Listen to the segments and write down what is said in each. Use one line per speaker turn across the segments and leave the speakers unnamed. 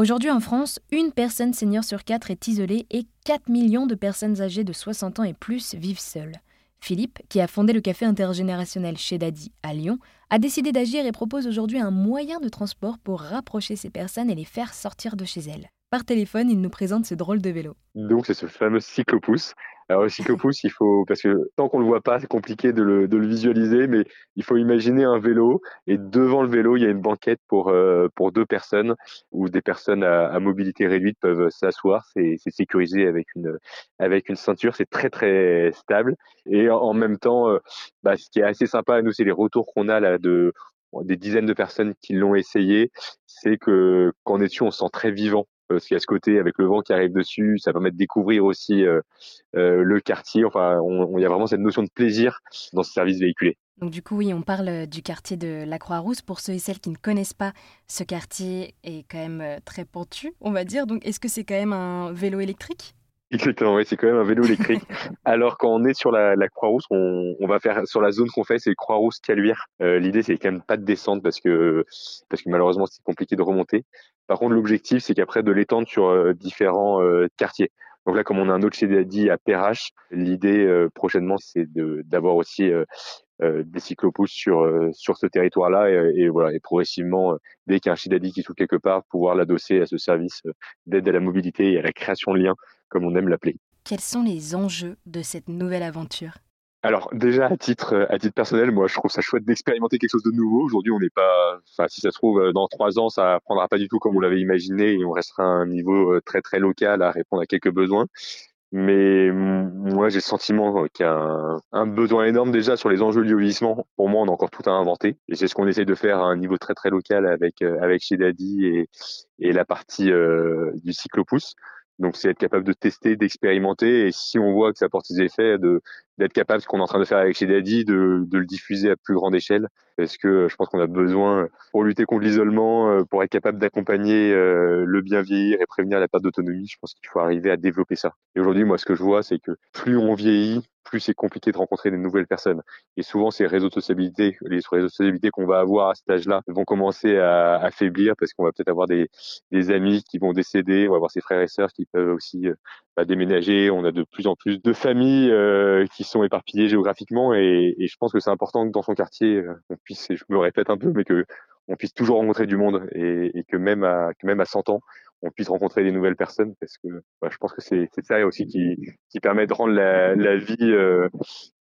Aujourd'hui en France, une personne senior sur quatre est isolée et 4 millions de personnes âgées de 60 ans et plus vivent seules. Philippe, qui a fondé le café intergénérationnel chez Daddy à Lyon, a décidé d'agir et propose aujourd'hui un moyen de transport pour rapprocher ces personnes et les faire sortir de chez elles. Par téléphone, il nous présente ce drôle de vélo.
Donc c'est ce fameux cyclopousse. Alors le cyclopousse, il faut parce que tant qu'on le voit pas, c'est compliqué de le, de le, visualiser, mais il faut imaginer un vélo et devant le vélo, il y a une banquette pour euh, pour deux personnes où des personnes à, à mobilité réduite peuvent s'asseoir. C'est sécurisé avec une avec une ceinture, c'est très très stable. Et en, même temps, euh, bah, ce qui est assez sympa à nous, c'est les retours qu'on a là de des dizaines de personnes qui l'ont essayé, c'est que qu'en dessus on se sent très vivant parce qu'il y a ce côté avec le vent qui arrive dessus, ça permet de découvrir aussi euh, euh, le quartier. Enfin, il y a vraiment cette notion de plaisir dans ce service véhiculé.
Donc du coup, oui, on parle euh, du quartier de la Croix-Rousse. Pour ceux et celles qui ne connaissent pas, ce quartier est quand même très pentu, on va dire. Donc est-ce que c'est quand même un vélo électrique?
Exactement, oui, c'est quand même un vélo électrique. Alors quand on est sur la, la Croix-Rousse, on, on, va faire sur la zone qu'on fait, c'est Croix-Rousse Caluire. Euh, L'idée, c'est quand même pas de descendre parce que parce que malheureusement, c'est compliqué de remonter. Par contre, l'objectif, c'est qu'après de l'étendre sur euh, différents euh, quartiers. Donc là, comme on a un autre Daddy à Perrache, l'idée euh, prochainement, c'est d'avoir aussi des cyclopousses sur sur ce territoire-là et, voilà et progressivement dès qu'il y a un chez Daddy qui trouve quelque part pouvoir l'adosser à ce service d'aide à la mobilité et à la création de liens comme on aime l'appeler.
Quels sont les enjeux de cette nouvelle aventure?
Alors déjà à titre à titre personnel, moi je trouve ça chouette d'expérimenter quelque chose de nouveau. Aujourd'hui, on n'est pas, enfin si ça se trouve dans trois ans, ça prendra pas du tout comme on l'avait imaginé et on restera à un niveau euh, très très local à répondre à quelques besoins. Mais moi j'ai le sentiment qu'il y a un, besoin énorme déjà sur les enjeux liés au vieillissement. Pour moi, on a encore tout à inventer et c'est ce qu'on essaie de faire à un niveau très très local avec euh, avec chez Daddy et et la partie euh, du cyclopousse. Donc c'est être capable de tester, d'expérimenter et si on voit que ça porte ses effets, de d'être capable, ce qu'on est en train de faire avec chez Daddy, de, de le diffuser à plus grande échelle. Parce que je pense qu'on a besoin, pour lutter contre l'isolement, euh, pour être capable d'accompagner euh, le bien vieillir et prévenir la perte d'autonomie, je pense qu'il faut arriver à développer ça. Et aujourd'hui, moi, ce que je vois, c'est que plus on vieillit, plus c'est compliqué de rencontrer des nouvelles personnes. Et souvent, ces réseaux de sociabilité, les réseaux de sociabilité qu'on va avoir à cet âge-là vont commencer à affaiblir parce qu'on va peut-être avoir des, des amis qui vont décéder, on va avoir ses frères et sœurs qui peuvent aussi euh, bah, déménager. On a de plus en plus de familles euh, qui sont éparpillées géographiquement et, et je pense que c'est important que dans son quartier, euh, on puisse, je me répète un peu, mais que on puisse toujours rencontrer du monde et, et que même à même à 100 ans, on puisse rencontrer des nouvelles personnes parce que bah, je pense que c'est ça aussi qui, qui permet de rendre la, la vie euh,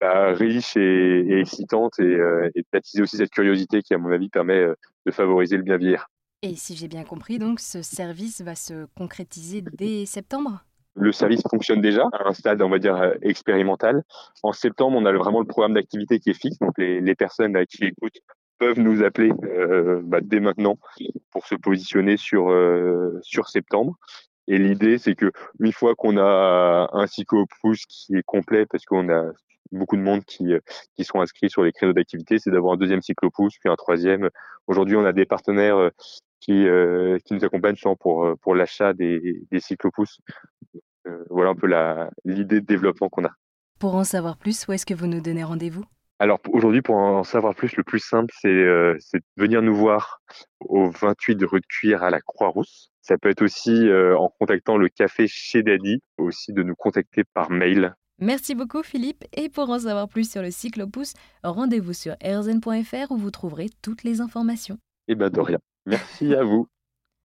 bah, riche et, et, excitante et, euh, et d'attiser aussi cette curiosité qui à mon avis permet euh, de favoriser le bien vieillir.
Et si j'ai bien compris, donc ce service va se concrétiser dès septembre?
Le service fonctionne déjà à un stade, on va dire, expérimental. En septembre, on a vraiment le programme d'activité qui est fixe. Donc, les, les personnes qui écoutent peuvent nous appeler euh, bah, dès maintenant pour se positionner sur euh, sur septembre. Et l'idée, c'est que une fois qu'on a un cyclo-pouce qui est complet, parce qu'on a beaucoup de monde qui qui sont inscrits sur les créneaux d'activité, c'est d'avoir un deuxième cyclo-pouce, puis un troisième. Aujourd'hui, on a des partenaires euh, qui euh, qui nous accompagnent pour pour l'achat des des cyclo-pouces. Euh, voilà un peu l'idée de développement qu'on a.
Pour en savoir plus, où est-ce que vous nous donnez rendez-vous?
Alors aujourd'hui, pour en savoir plus, le plus simple, c'est euh, de venir nous voir au 28 rue de Cuire à la Croix-Rousse. Ça peut être aussi euh, en contactant le café chez Daddy, aussi de nous contacter par mail.
Merci beaucoup Philippe. Et pour en savoir plus sur le cyclopousse, rendez-vous sur erzen.fr où vous trouverez toutes les informations.
Eh ben de. Merci à vous.